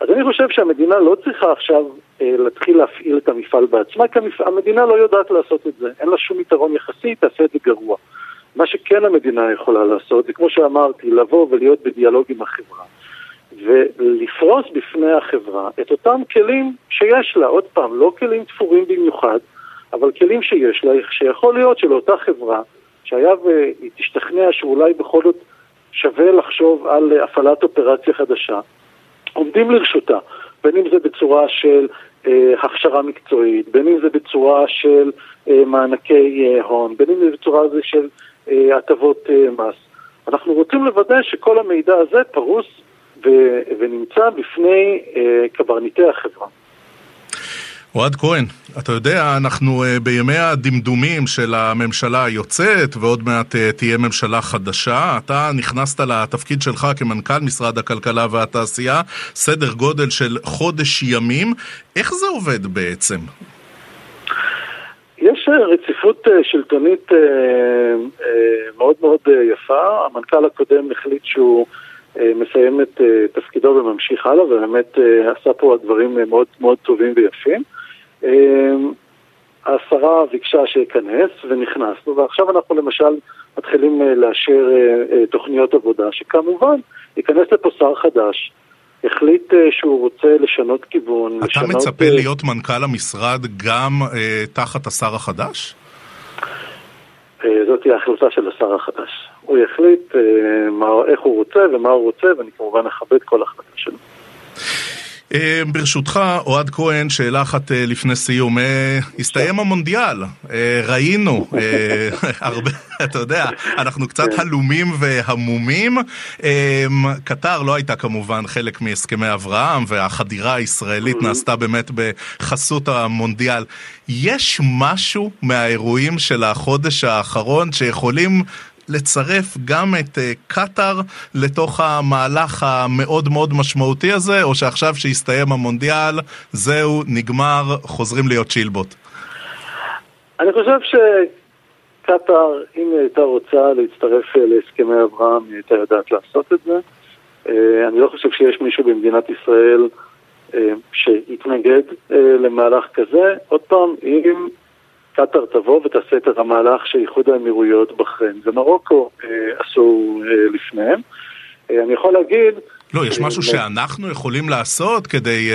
אז אני חושב שהמדינה לא צריכה עכשיו אה, להתחיל להפעיל את המפעל בעצמה, כי המדינה לא יודעת לעשות את זה. אין לה שום יתרון יחסי, תעשה את זה גרוע. מה שכן המדינה יכולה לעשות, זה כמו שאמרתי, לבוא ולהיות בדיאלוג עם החברה. ולפרוס בפני החברה את אותם כלים שיש לה, עוד פעם, לא כלים תפורים במיוחד, אבל כלים שיש לה, שיכול להיות שלאותה חברה, שהיה והיא תשתכנע שאולי בכל זאת שווה לחשוב על הפעלת אופרציה חדשה, עומדים לרשותה, בין אם זה בצורה של אה, הכשרה מקצועית, בין אם זה בצורה של אה, מענקי אה, הון, בין אם זה בצורה של אה, הטבות אה, מס. אנחנו רוצים לוודא שכל המידע הזה פרוס ו- ונמצא בפני אה, קברניטי החברה. אוהד כהן, אתה יודע, אנחנו uh, בימי הדמדומים של הממשלה היוצאת, ועוד מעט uh, תהיה ממשלה חדשה. אתה נכנסת לתפקיד שלך כמנכ"ל משרד הכלכלה והתעשייה, סדר גודל של חודש ימים. איך זה עובד בעצם? יש אה, רציפות שלטונית מאוד מאוד יפה. המנכ"ל הקודם החליט שהוא מסיים את תפקידו וממשיך הלאה, ובאמת עשה פה דברים מאוד מאוד טובים ויפים. השרה ביקשה שיכנס ונכנסנו, ועכשיו אנחנו למשל מתחילים אה, לאשר אה, אה, תוכניות עבודה, שכמובן ייכנס לפה שר חדש, החליט שהוא רוצה לשנות כיוון. אתה לשנות... מצפה להיות מנכ"ל המשרד גם אה, תחת השר החדש? זאת תהיה החלטה של השר החדש. הוא יחליט אה, מה, איך הוא רוצה ומה הוא רוצה, ואני כמובן אכבד כל החלטה שלו. אה, ברשותך, אוהד כהן, שאלה אחת אה, לפני סיום. אה, הסתיים המונדיאל, ראינו הרבה, אתה יודע, אנחנו קצת כן. הלומים והמומים. קטר לא הייתה כמובן חלק מהסכמי אברהם, והחדירה הישראלית mm-hmm. נעשתה באמת בחסות המונדיאל. יש משהו מהאירועים של החודש האחרון שיכולים לצרף גם את אה, קטאר לתוך המהלך המאוד מאוד משמעותי הזה, או שעכשיו שהסתיים המונדיאל, זהו, נגמר, חוזרים להיות צ'ילבוט? אני חושב שקטאר, אם היא הייתה רוצה להצטרף אה, להסכמי אברהם, היא הייתה יודעת לעשות את זה. אה, אני לא חושב שיש מישהו במדינת ישראל שיתנגד למהלך כזה. עוד פעם, אם קטאר תבוא ותעשה את המהלך שאיחוד האמירויות בחריין ומרוקו אה, עשו אה, לפניהם. אה, אני יכול להגיד... לא, יש משהו שאנחנו יכולים לעשות כדי,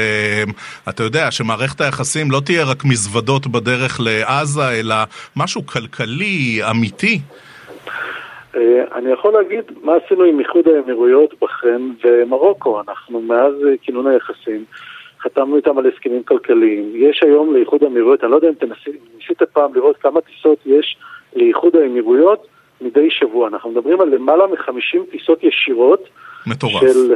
אתה יודע, שמערכת היחסים לא תהיה רק מזוודות בדרך לעזה, אלא משהו כלכלי, אמיתי. אני יכול להגיד מה עשינו עם איחוד האמירויות, בחריין ומרוקו. אנחנו מאז כינון היחסים חתמנו איתם על הסכמים כלכליים. יש היום לאיחוד האמירויות, אני לא יודע אם אתם ניסית פעם לראות כמה טיסות יש לאיחוד האמירויות מדי שבוע. אנחנו מדברים על למעלה מ-50 טיסות ישירות. מטורף. של,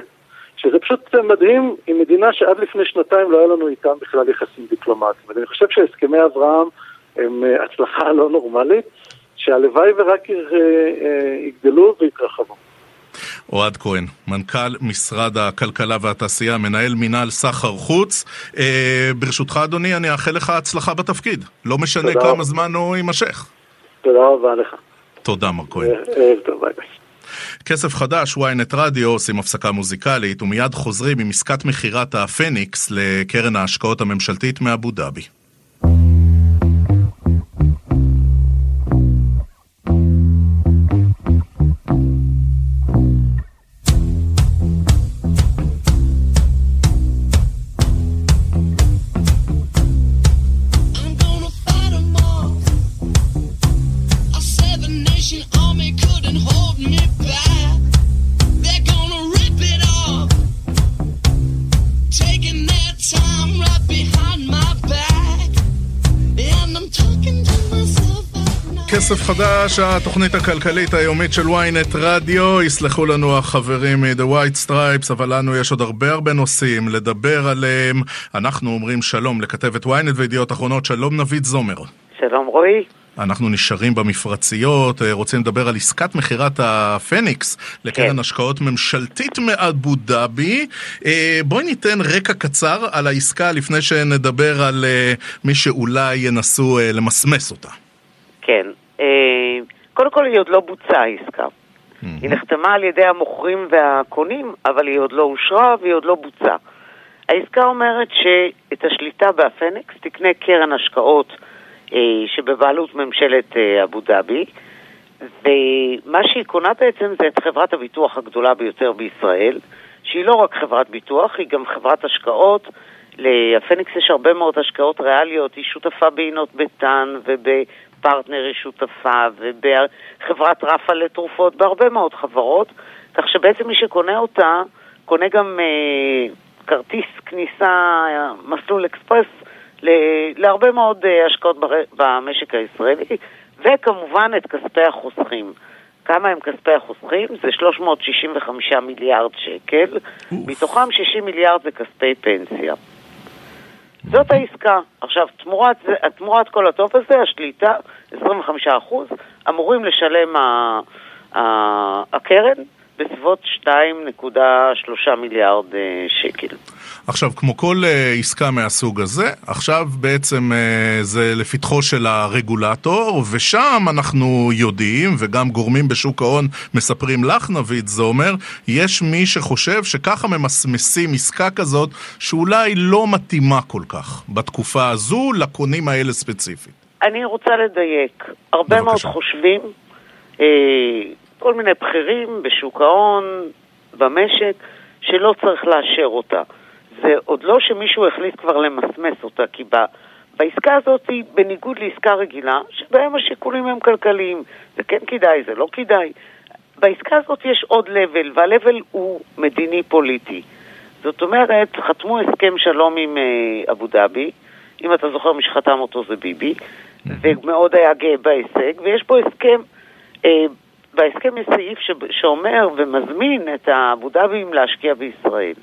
שזה פשוט מדהים עם מדינה שעד לפני שנתיים לא היה לנו איתם בכלל יחסים דיפלומטיים. ואני חושב שהסכמי אברהם הם אה, הצלחה לא נורמלית, שהלוואי ורק אה, אה, יגדלו ויתרחבו. אוהד כהן, מנכ"ל משרד הכלכלה והתעשייה, מנהל מינהל סחר חוץ. אה, ברשותך, אדוני, אני אאחל לך הצלחה בתפקיד. לא משנה כמה רבה. זמן הוא יימשך. תודה רבה לך. תודה, מר כהן. ערב אה, טוב, ביי ביי. כסף חדש, ynet רדיו, עושים הפסקה מוזיקלית, ומיד חוזרים עם עסקת מכירת הפניקס לקרן ההשקעות הממשלתית מאבו דאבי. כסף חדש, התוכנית הכלכלית היומית של ynet רדיו, יסלחו לנו החברים מ-The White Stripes, אבל לנו יש עוד הרבה הרבה נושאים לדבר עליהם. אנחנו אומרים שלום לכתבת ynet וידיעות אחרונות, שלום נביד זומר. שלום רועי. אנחנו נשארים במפרציות, אה, רוצים לדבר על עסקת מכירת הפניקס לקרן כן. השקעות ממשלתית מאבו דאבי. אה, בואי ניתן רקע קצר על העסקה לפני שנדבר על אה, מי שאולי ינסו למסמס אותה. אה, קודם כל היא עוד לא בוצעה העסקה. היא נחתמה על ידי המוכרים והקונים, אבל היא עוד לא אושרה והיא עוד לא בוצעה. העסקה אומרת שאת השליטה באפניקס תקנה קרן השקעות אה, שבבעלות ממשלת אה, אבו דאבי, ומה שהיא קונה בעצם זה את חברת הביטוח הגדולה ביותר בישראל, שהיא לא רק חברת ביטוח, היא גם חברת השקעות. לפניקס יש הרבה מאוד השקעות ריאליות, היא שותפה בעינות ביתן ובפרטנר היא שותפה ובחברת רפה לתרופות, בהרבה מאוד חברות, כך שבעצם מי שקונה אותה, קונה גם אה, כרטיס כניסה, מסלול אקספרס, להרבה מאוד אה, השקעות במשק הישראלי, וכמובן את כספי החוסכים. כמה הם כספי החוסכים? זה 365 מיליארד שקל. מתוכם 60 מיליארד זה כספי פנסיה. זאת העסקה. עכשיו, תמורת, תמורת כל הטוב הזה, השליטה, 25%, אמורים לשלם ה, ה, הקרן בסביבות 2.3 מיליארד אה, שקל. עכשיו, כמו כל uh, עסקה מהסוג הזה, עכשיו בעצם uh, זה לפתחו של הרגולטור, ושם אנחנו יודעים, וגם גורמים בשוק ההון מספרים לך, נביד, זה אומר, יש מי שחושב שככה ממסמסים עסקה כזאת, שאולי לא מתאימה כל כך בתקופה הזו לקונים האלה ספציפית. אני רוצה לדייק. הרבה בבקשה. מאוד חושבים, אה, כל מיני בכירים בשוק ההון, במשק, שלא צריך לאשר אותה. זה עוד לא שמישהו החליט כבר למסמס אותה, כי ב, בעסקה הזאת, בניגוד לעסקה רגילה, שבהם השיקולים הם כלכליים, זה כן כדאי, זה לא כדאי. בעסקה הזאת יש עוד לבל, והלבל הוא מדיני-פוליטי. זאת אומרת, חתמו הסכם שלום עם uh, אבו דאבי, אם אתה זוכר, מי שחתם אותו זה ביבי, ומאוד היה גאה בהישג, ויש פה הסכם, uh, בהסכם יש סעיף ש, שאומר ומזמין את האבו דאבים להשקיע בישראל.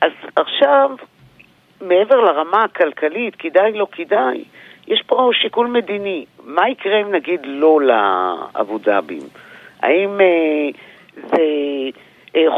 אז עכשיו, מעבר לרמה הכלכלית, כדאי, לא כדאי, יש פה שיקול מדיני. מה יקרה אם נגיד לא לאבו דאבים? האם אה, זה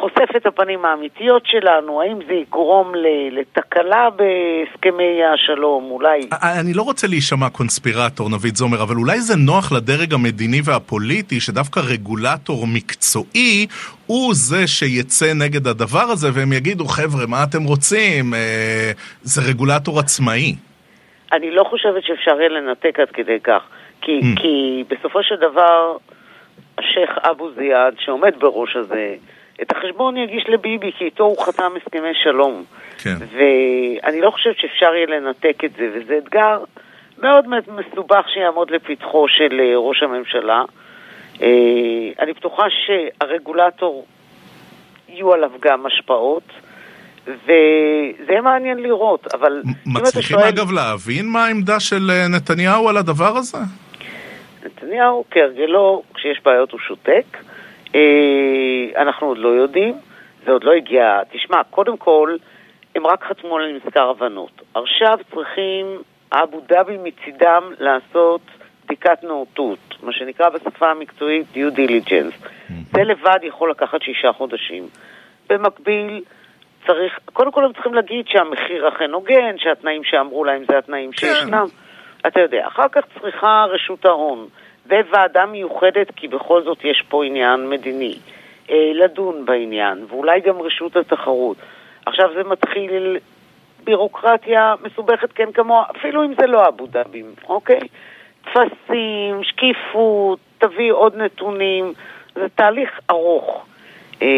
חושף את הפנים האמיתיות שלנו? האם זה יגרום לתקלה בהסכמי השלום? אולי... אני לא רוצה להישמע קונספירטור, נביד זומר, אבל אולי זה נוח לדרג המדיני והפוליטי שדווקא רגולטור מקצועי הוא זה שיצא נגד הדבר הזה, והם יגידו, חבר'ה, מה אתם רוצים? אה, זה רגולטור עצמאי. אני לא חושבת שאפשר יהיה לנתק עד כדי כך. כי, mm. כי בסופו של דבר, השייח' אבו זיאד, שעומד בראש הזה, את החשבון יגיש לביבי, כי איתו הוא חתם הסכמי שלום. כן. ואני לא חושבת שאפשר יהיה לנתק את זה, וזה אתגר מאוד מסובך שיעמוד לפתחו של אה, ראש הממשלה. אה, אני בטוחה שהרגולטור, יהיו עליו גם השפעות. וזה יהיה מעניין לראות, אבל... מצליחים שואל... אגב להבין מה העמדה של אה, נתניהו על הדבר הזה? נתניהו, כהרגלו, כשיש בעיות הוא שותק. אה, אנחנו עוד לא יודעים, זה עוד לא הגיע. תשמע, קודם כל, הם רק חתמו על מזכר הבנות. עכשיו צריכים אבו דאבי מצידם לעשות בדיקת נאותות, מה שנקרא בשפה המקצועית due diligence. זה לבד יכול לקחת שישה חודשים. במקביל, צריך, קודם כל הם צריכים להגיד שהמחיר אכן הוגן, שהתנאים שאמרו להם זה התנאים כן. שישנם. אתה יודע, אחר כך צריכה רשות ההון וועדה מיוחדת, כי בכל זאת יש פה עניין מדיני, אה, לדון בעניין, ואולי גם רשות התחרות. עכשיו זה מתחיל בירוקרטיה מסובכת כן כמוה, אפילו אם זה לא אבו דאבים, אוקיי? טפסים, שקיפות, תביא עוד נתונים, זה תהליך ארוך. אה,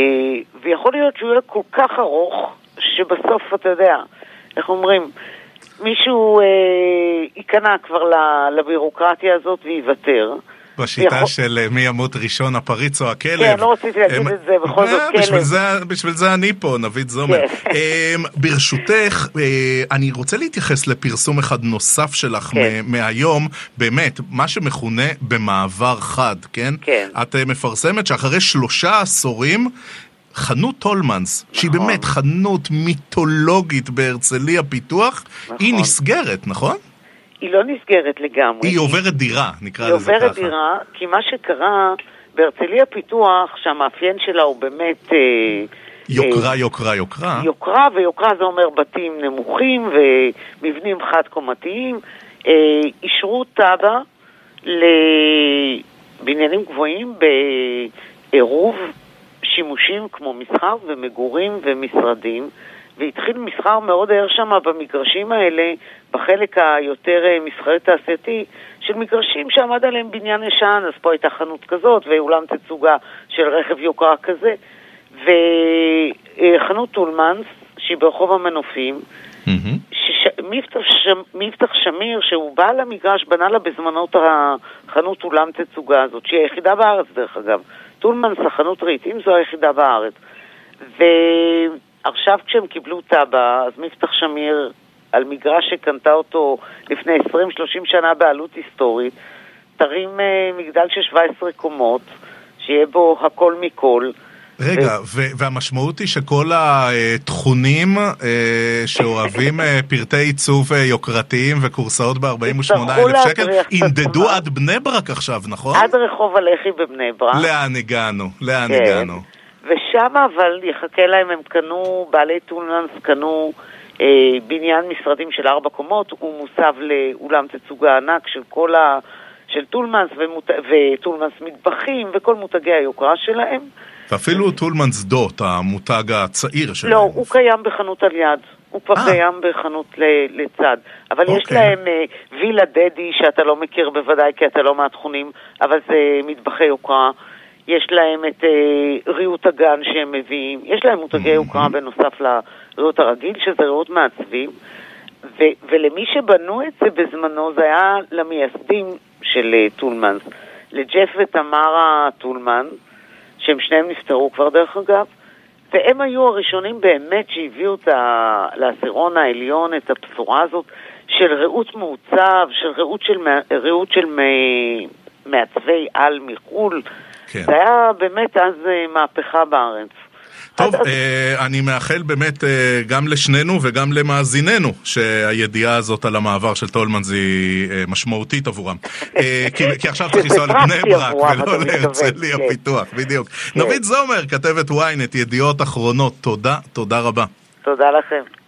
ויכול להיות שהוא יהיה כל כך ארוך, שבסוף, אתה יודע, איך אומרים, מישהו אה, ייכנע כבר לבירוקרטיה הזאת ויוותר. בשיטה יכול... של אה, מי ימות ראשון, הפריץ או הכלב. כן, לא רציתי להגיד הם... את זה, בכל זאת כלב. בשביל זה, בשביל זה אני פה, נבית זומר. כן. אמ, ברשותך, אה, אני רוצה להתייחס לפרסום אחד נוסף שלך כן. מהיום, באמת, מה שמכונה במעבר חד, כן? כן. את אה, מפרסמת שאחרי שלושה עשורים, חנות טולמנס, נכון. שהיא באמת חנות מיתולוגית בהרצליה פיתוח, נכון. היא נסגרת, נכון? היא לא נסגרת לגמרי. היא עוברת דירה, נקרא לזה ככה. היא עוברת דירה, כי מה שקרה בהרצליה פיתוח, שהמאפיין שלה הוא באמת... אה, יוקרה, אה, יוקרה, יוקרה. יוקרה, ויוקרה זה אומר בתים נמוכים ומבנים חד-קומתיים. אה, אישרו תב"ע לבניינים גבוהים בעירוב שימושים כמו מסחר ומגורים ומשרדים. והתחיל מסחר מאוד ער שם במגרשים האלה, בחלק היותר אה, מסחרי תעשייתי, של מגרשים שעמד עליהם בניין ישן, אז פה הייתה חנות כזאת, ואולם תצוגה של רכב יוקרה כזה. אה, חנות טולמנס, שהיא ברחוב המנופים, מהמם. שמבטח ש- שמיר, שהוא בעל המגרש, בנה לה בזמנו את החנות אולם תצוגה הזאת, שהיא היחידה בארץ דרך אגב. טולמנס, החנות רהיטים, זו היחידה בארץ. ועכשיו כשהם קיבלו תב"ע, אז מבטח שמיר, על מגרש שקנתה אותו לפני 20-30 שנה בעלות היסטורית, תרים אה, מגדל של 17 קומות, שיהיה בו הכל מכל. רגע, ו- והמשמעות היא שכל התכונים אה, שאוהבים אה, פרטי עיצוב אה, יוקרתיים וכורסאות ב-48 יצטרכו אלף שקל, להטריח את ינדדו. עד בני ברק עכשיו, נכון? עד רחוב הלח"י בבני ברק. לאן הגענו? לאן כן. הגענו? ושם אבל יחכה להם, הם קנו, בעלי טולנס קנו אה, בניין משרדים של ארבע קומות, הוא מוסב לאולם תצוגה ענק של כל ה... של טולמנס ומות... וטולמנס מטבחים וכל מותגי היוקרה שלהם. ואפילו טולמן שדות, המותג הצעיר שלהם. לא, הוא קיים בחנות על יד. הוא כבר אה. קיים בחנות לצד. אבל יש אוקיי. להם אה, וילה דדי, שאתה לא מכיר בוודאי כי אתה לא מהתכונים, אבל זה מטבחי יוקרה. יש להם את אה, ריהוט הגן שהם מביאים. יש להם מותגי יוקרה בנוסף לריהוט הרגיל, שזה ריהוט מעצבים. ו- ולמי שבנו את זה בזמנו, זה היה למייסדים של טולמנס. לג'ף ותמרה טולמן, שהם שניהם נפטרו כבר דרך אגב, והם היו הראשונים באמת שהביאו את ה- לעשירון העליון את הבשורה הזאת של רהוט מעוצב, של רהוט של, רהוט של מ- מעצבי על מחו"ל. כן. זה היה באמת אז אה, מהפכה בארץ. טוב, אה, אני מאחל באמת אה, גם לשנינו וגם למאזיננו שהידיעה הזאת על המעבר של טולמנס היא אה, משמעותית עבורם. כי, עכשיו צריך לנסוע לבני ברק ולא להרצליה כן. פיתוח, בדיוק. נבית זומר, כתבת ynet, ידיעות אחרונות, תודה, תודה רבה. תודה לכם.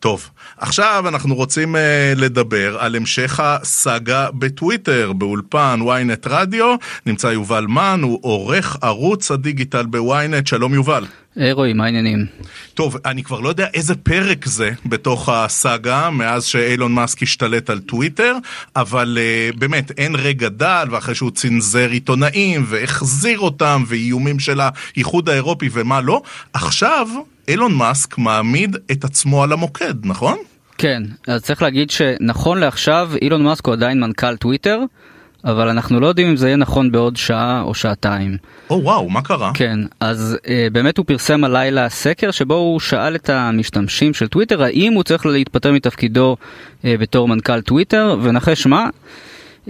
טוב, עכשיו אנחנו רוצים uh, לדבר על המשך הסאגה בטוויטר, באולפן ynet רדיו. נמצא יובל מן, הוא עורך ערוץ הדיגיטל בוויינט. שלום יובל. היי רועי, מה העניינים? טוב, אני כבר לא יודע איזה פרק זה בתוך הסאגה מאז שאילון מאסק השתלט על טוויטר, אבל uh, באמת אין רגע דל, ואחרי שהוא צנזר עיתונאים והחזיר אותם, ואיומים של האיחוד האירופי ומה לא, עכשיו אילון מאסק מעמיד את עצמו על המוקד, נכון? כן, אז צריך להגיד שנכון לעכשיו אילון מאסק הוא עדיין מנכ"ל טוויטר, אבל אנחנו לא יודעים אם זה יהיה נכון בעוד שעה או שעתיים. או וואו, מה קרה? כן, אז אה, באמת הוא פרסם הלילה סקר שבו הוא שאל את המשתמשים של טוויטר האם הוא צריך להתפטר מתפקידו אה, בתור מנכ"ל טוויטר, ונחש מה?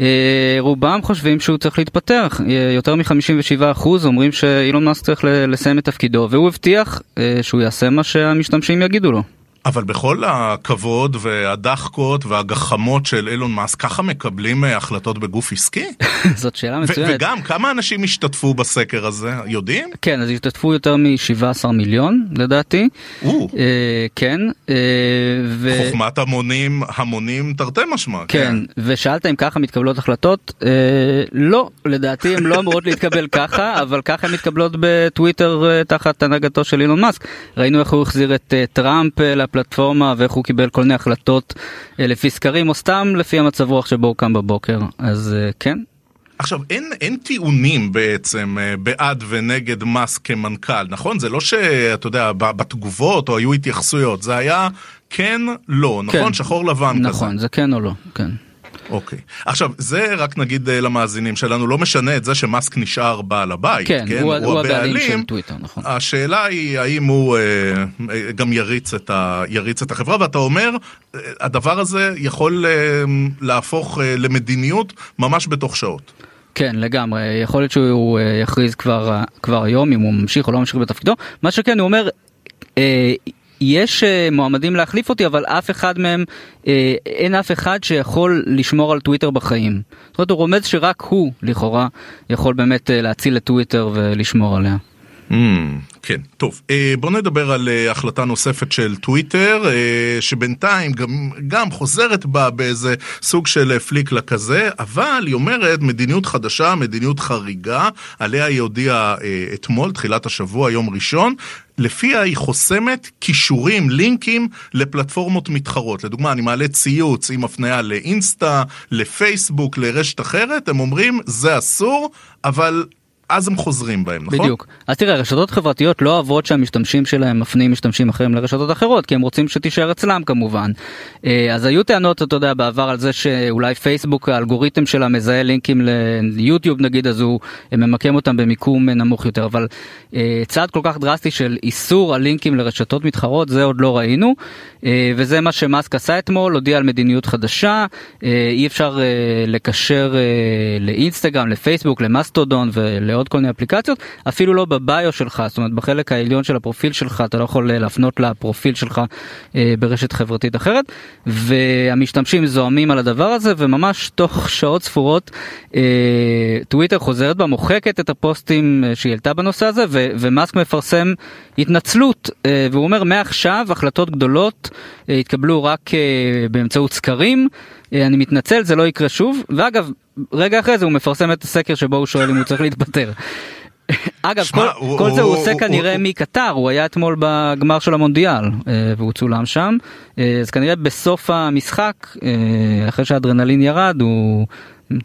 אה, רובם חושבים שהוא צריך להתפטר, אה, יותר מ-57% אומרים שאילון מאסק צריך לסיים את תפקידו, והוא הבטיח אה, שהוא יעשה מה שהמשתמשים יגידו לו. אבל בכל הכבוד והדחקות והגחמות של אילון מאסק, ככה מקבלים אה, החלטות בגוף עסקי? זאת שאלה מצוינת. וגם, כמה אנשים השתתפו בסקר הזה? יודעים? כן, אז השתתפו יותר מ-17 מיליון לדעתי. או, אה, כן. אה, ו... חוכמת המונים, המונים תרתי משמע. כן, ושאלת אם ככה מתקבלות החלטות? אה, לא, לדעתי הן לא אמורות להתקבל ככה, אבל ככה הן מתקבלות בטוויטר אה, תחת הנהגתו של אילון מאסק. ראינו איך הוא החזיר את אה, טראמפ לפלטפורמה ואיך הוא קיבל כל מיני החלטות אה, לפי סקרים או סתם לפי המצב רוח שבו הוא קם בבוקר. אז אה, כן, עכשיו, אין, אין טיעונים בעצם אה, בעד ונגד מאסק כמנכ"ל, נכון? זה לא שאתה יודע, בתגובות או היו התייחסויות, זה היה כן, לא, נכון? כן. שחור לבן כזה. נכון, זה כן או לא, כן. אוקיי. עכשיו, זה רק נגיד אה, למאזינים שלנו, לא משנה את זה שמאסק נשאר בעל הבית, כן, כן? הוא, הוא הבעלים של טוויטר, נכון. השאלה היא האם הוא אה, אה, גם יריץ את, ה, יריץ את החברה, ואתה אומר, אה, הדבר הזה יכול אה, להפוך אה, למדיניות ממש בתוך שעות. כן, לגמרי. יכול להיות שהוא אה, יכריז כבר, כבר היום אם הוא ממשיך או לא ממשיך בתפקידו. מה שכן, הוא אומר, אה, יש אה, מועמדים להחליף אותי, אבל אף אחד מהם, אה, אין אף אחד שיכול לשמור על טוויטר בחיים. זאת אומרת, הוא רומז שרק הוא, לכאורה, יכול באמת אה, להציל את טוויטר ולשמור עליה. Mm, כן, טוב, אה, בוא נדבר על אה, החלטה נוספת של טוויטר, אה, שבינתיים גם, גם חוזרת בה באיזה סוג של פליקלה כזה, אבל היא אומרת מדיניות חדשה, מדיניות חריגה, עליה היא הודיעה אתמול, תחילת השבוע, יום ראשון, לפיה היא חוסמת כישורים, לינקים לפלטפורמות מתחרות. לדוגמה, אני מעלה ציוץ עם הפניה לאינסטה, לפייסבוק, לרשת אחרת, הם אומרים, זה אסור, אבל אז הם חוזרים בהם, נכון? בדיוק. אז תראה, רשתות חברתיות לא אוהבות שהמשתמשים שלהם מפנים משתמשים אחרים לרשתות אחרות, כי הם רוצים שתישאר אצלם כמובן. אה, אז היו טענות, אתה יודע, בעבר על זה שאולי פייסבוק, האלגוריתם שלה מזהה לינקים ליוטיוב נגיד, אז הוא ממקם אותם במיקום נמוך יותר, אבל אה, צעד כל כך דרסטי של איסור הלינקים לרשתות מתחרות, זה עוד לא ראינו, אה, וזה מה שמאסק עשה אתמול, הודיע על מדיניות חדשה, אי אפשר לקשר לאינסטגרם, לפייסבוק, למאסטודון ולעוד כל מיני אפליקציות, אפילו לא בביו שלך, זאת אומרת בחלק העליון של הפרופיל שלך אתה לא יכול להפנות לפרופיל שלך ברשת חברתית אחרת, והמשתמשים זועמים על הדבר הזה, וממש תוך שעות ספורות טוויטר חוזרת בה, מוחקת את הפוסטים שהיא העלתה בנושא הזה, ומאסק מפרסם התנצלות, והוא אומר מעכשיו החלטות גדולות יתקבלו רק באמצעות סקרים. אני מתנצל זה לא יקרה שוב ואגב רגע אחרי זה הוא מפרסם את הסקר שבו הוא שואל אם הוא צריך להתפטר. אגב שמה, כל, הוא, כל הוא, זה הוא עושה הוא, כנראה הוא, מקטר הוא היה אתמול בגמר של המונדיאל והוא צולם שם אז כנראה בסוף המשחק אחרי שהאדרנלין ירד הוא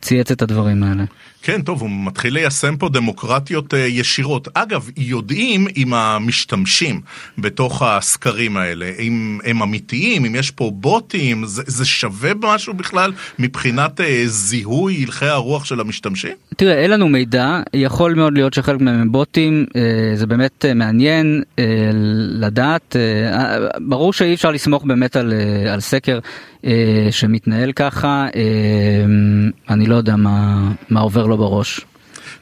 צייץ את הדברים האלה. כן, טוב, הוא מתחיל ליישם פה דמוקרטיות אה, ישירות. אגב, יודעים אם המשתמשים בתוך הסקרים האלה, אם הם אמיתיים, אם יש פה בוטים, זה, זה שווה משהו בכלל מבחינת אה, זיהוי הלכי הרוח של המשתמשים? תראה, אין לנו מידע, יכול מאוד להיות שחלק מהם הם בוטים, אה, זה באמת אה, מעניין אה, לדעת. אה, אה ברור שאי אפשר לסמוך באמת על, אה, על סקר אה, שמתנהל ככה, אה, אני לא יודע מה, מה עובר לו בראש.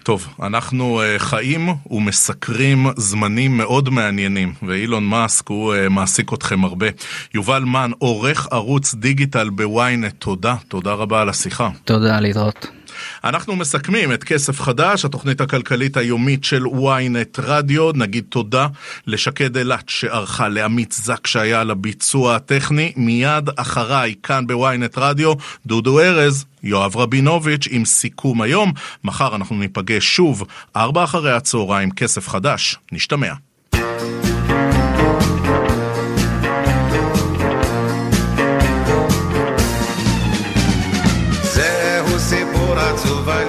טוב, אנחנו uh, חיים ומסקרים זמנים מאוד מעניינים, ואילון מאסק הוא uh, מעסיק אתכם הרבה. יובל מן, עורך ערוץ דיגיטל בוויינט, תודה, תודה רבה על השיחה. תודה, להתראות. אנחנו מסכמים את כסף חדש, התוכנית הכלכלית היומית של ynet רדיו. נגיד תודה לשקד אילת שערכה, לעמית זק שהיה על הביצוע הטכני. מיד אחריי, כאן בוויינט רדיו, דודו ארז, יואב רבינוביץ' עם סיכום היום. מחר אנחנו ניפגש שוב, ארבע אחרי הצהריים, כסף חדש. נשתמע. עצוב על